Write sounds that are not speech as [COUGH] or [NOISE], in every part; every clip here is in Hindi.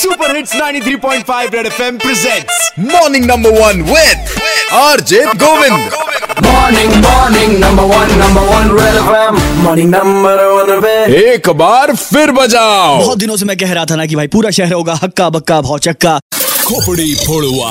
Super hits 93.5 Red FM presents morning number one with RJ Govind morning morning number one number one Red FM morning number one, Red. एक बार फिर बजाओ। बहुत दिनों से मैं कह रहा था ना कि भाई पूरा शहर होगा हक्का बक्का भौचक्का खोपड़ी फोड़ुआ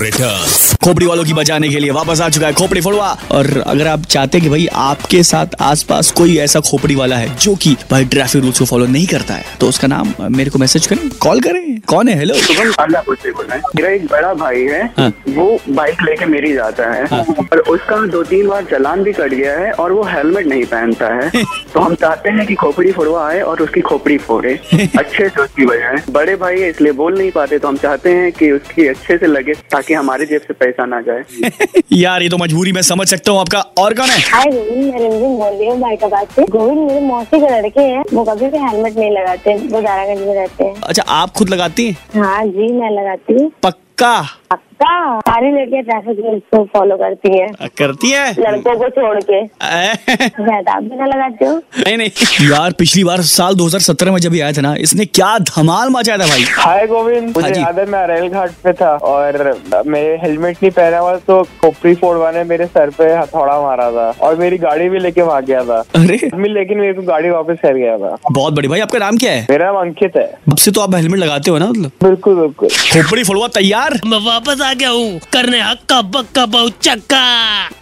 रिटर्न खोपड़ी वालों की बजाने के लिए वापस आ चुका है खोपड़ी फोड़वा। और अगर आप चाहते हैं कि भाई आपके साथ आसपास कोई ऐसा खोपड़ी वाला है जो कि भाई ट्रैफ़िक रूल्स को फॉलो नहीं करता है तो उसका नाम मेरे को मैसेज करें कॉल करें। कौन है? हेलो हैं। मेरा एक बड़ा भाई है हाँ। वो बाइक लेके मेरी जाता है और उसका दो तीन बार चलान भी कट गया है और वो हेलमेट नहीं पहनता है। [LAUGHS] तो हम चाहते हैं कि खोपड़ी फोड़वा आए और उसकी खोपड़ी फोड़े। [LAUGHS] अच्छे से उसकी बजाय बड़े भाई है इसलिए बोल नहीं पाते तो हम चाहते हैं कि उसकी अच्छे से लगे ताकि हमारे जेब से पैसा ना जाए। [LAUGHS] यार ये तो मजबूरी मैं समझ सकता हूँ। आपका और कौन है? हाय गोविंद मैं रिमझिम बोल रही हूँ बाइकाबाद से। गोविंद मेरे मौसी के लड़के हैं। वो कभी भी हेलमेट नहीं लगाते वो दारागंज में रहते हैं। अच्छा आप खुद लगाती हैं? हाँ जी मैं लगाती हूँ। पक्का? पक्का सारी लड़कियाँ ट्रैफ़िक रूल्स को फॉलो करती है। करती है? लड़कों को छोड़ के। ए, शायद आप भी ना लगाते हो। नहीं नहीं। यार पिछली बार साल 2017 में जब ये आया था ना इसने क्या धमाल मचाया था भाई? हाय गोविंद हाँ मुझे याद है मैं रेल घाट पे था और मेरे हेलमेट नहीं पहना हुआ तो खोपड़ी फोड़वा ने मेरे सर पे हथौड़ा मारा था और मेरी गाड़ी भी लेके भाग गया था। अरे। लेकिन मेरे को गाड़ी वापस कर गया था। बहुत बड़ी। भाई आपका नाम क्या है? मेरा नाम अंकित है। अब से तो आप हेलमेट लगाते हो ना मतलब? बिल्कुल बिल्कुल। खोपड़ी फोड़वा तैयार? मैं वापस आ गया हूँ। करने हक्का बक्का बहु चक्का।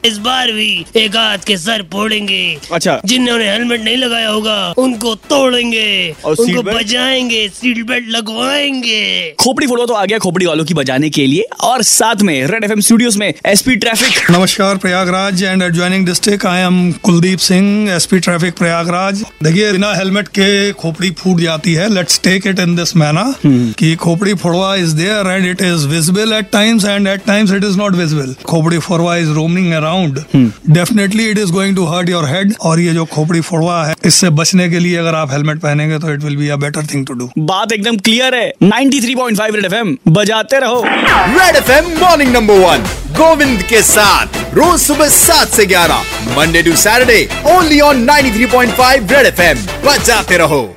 इस बार भी एक हाथ के सर फोड़ेंगे। अच्छा। जिन्होंने हेलमेट नहीं लगाया होगा उनको तोड़ेंगे। और उनको बजाएँगे सीट बेल्ट लगवाएँगे। खोपड़ी फोड़वा तो आ गया खोपड़ी वालों की बजाने के लिए। और साथ में रेड एफएम स्टूडियोज में एसपी ट्रैफ़िक नमस्कार Prayagraj and adjoining district I am Kuldeep Singh SP traffic Prayagraj. देखिए बिना हेलमेट के खोपड़ी फूट जाती है। Let's take it in this manner कि खोपड़ी फोड़वा is there and it is visible at times and at times it is not visible खोपड़ी फोड़वा is roaming around definitely it is going to hurt your head और ये जो खोपड़ी फोड़वा है इससे बचने के लिए अगर आप हेलमेट पहनेंगे तो it will be a better thing to do बात एकदम क्लियर है। 93.5 रेड एफएम बजाते रहो। Red FM morning number one Govind के साथ रोज सुबह सात से ग्यारह Monday to Saturday only on 93.5 Red FM बजाते रहो।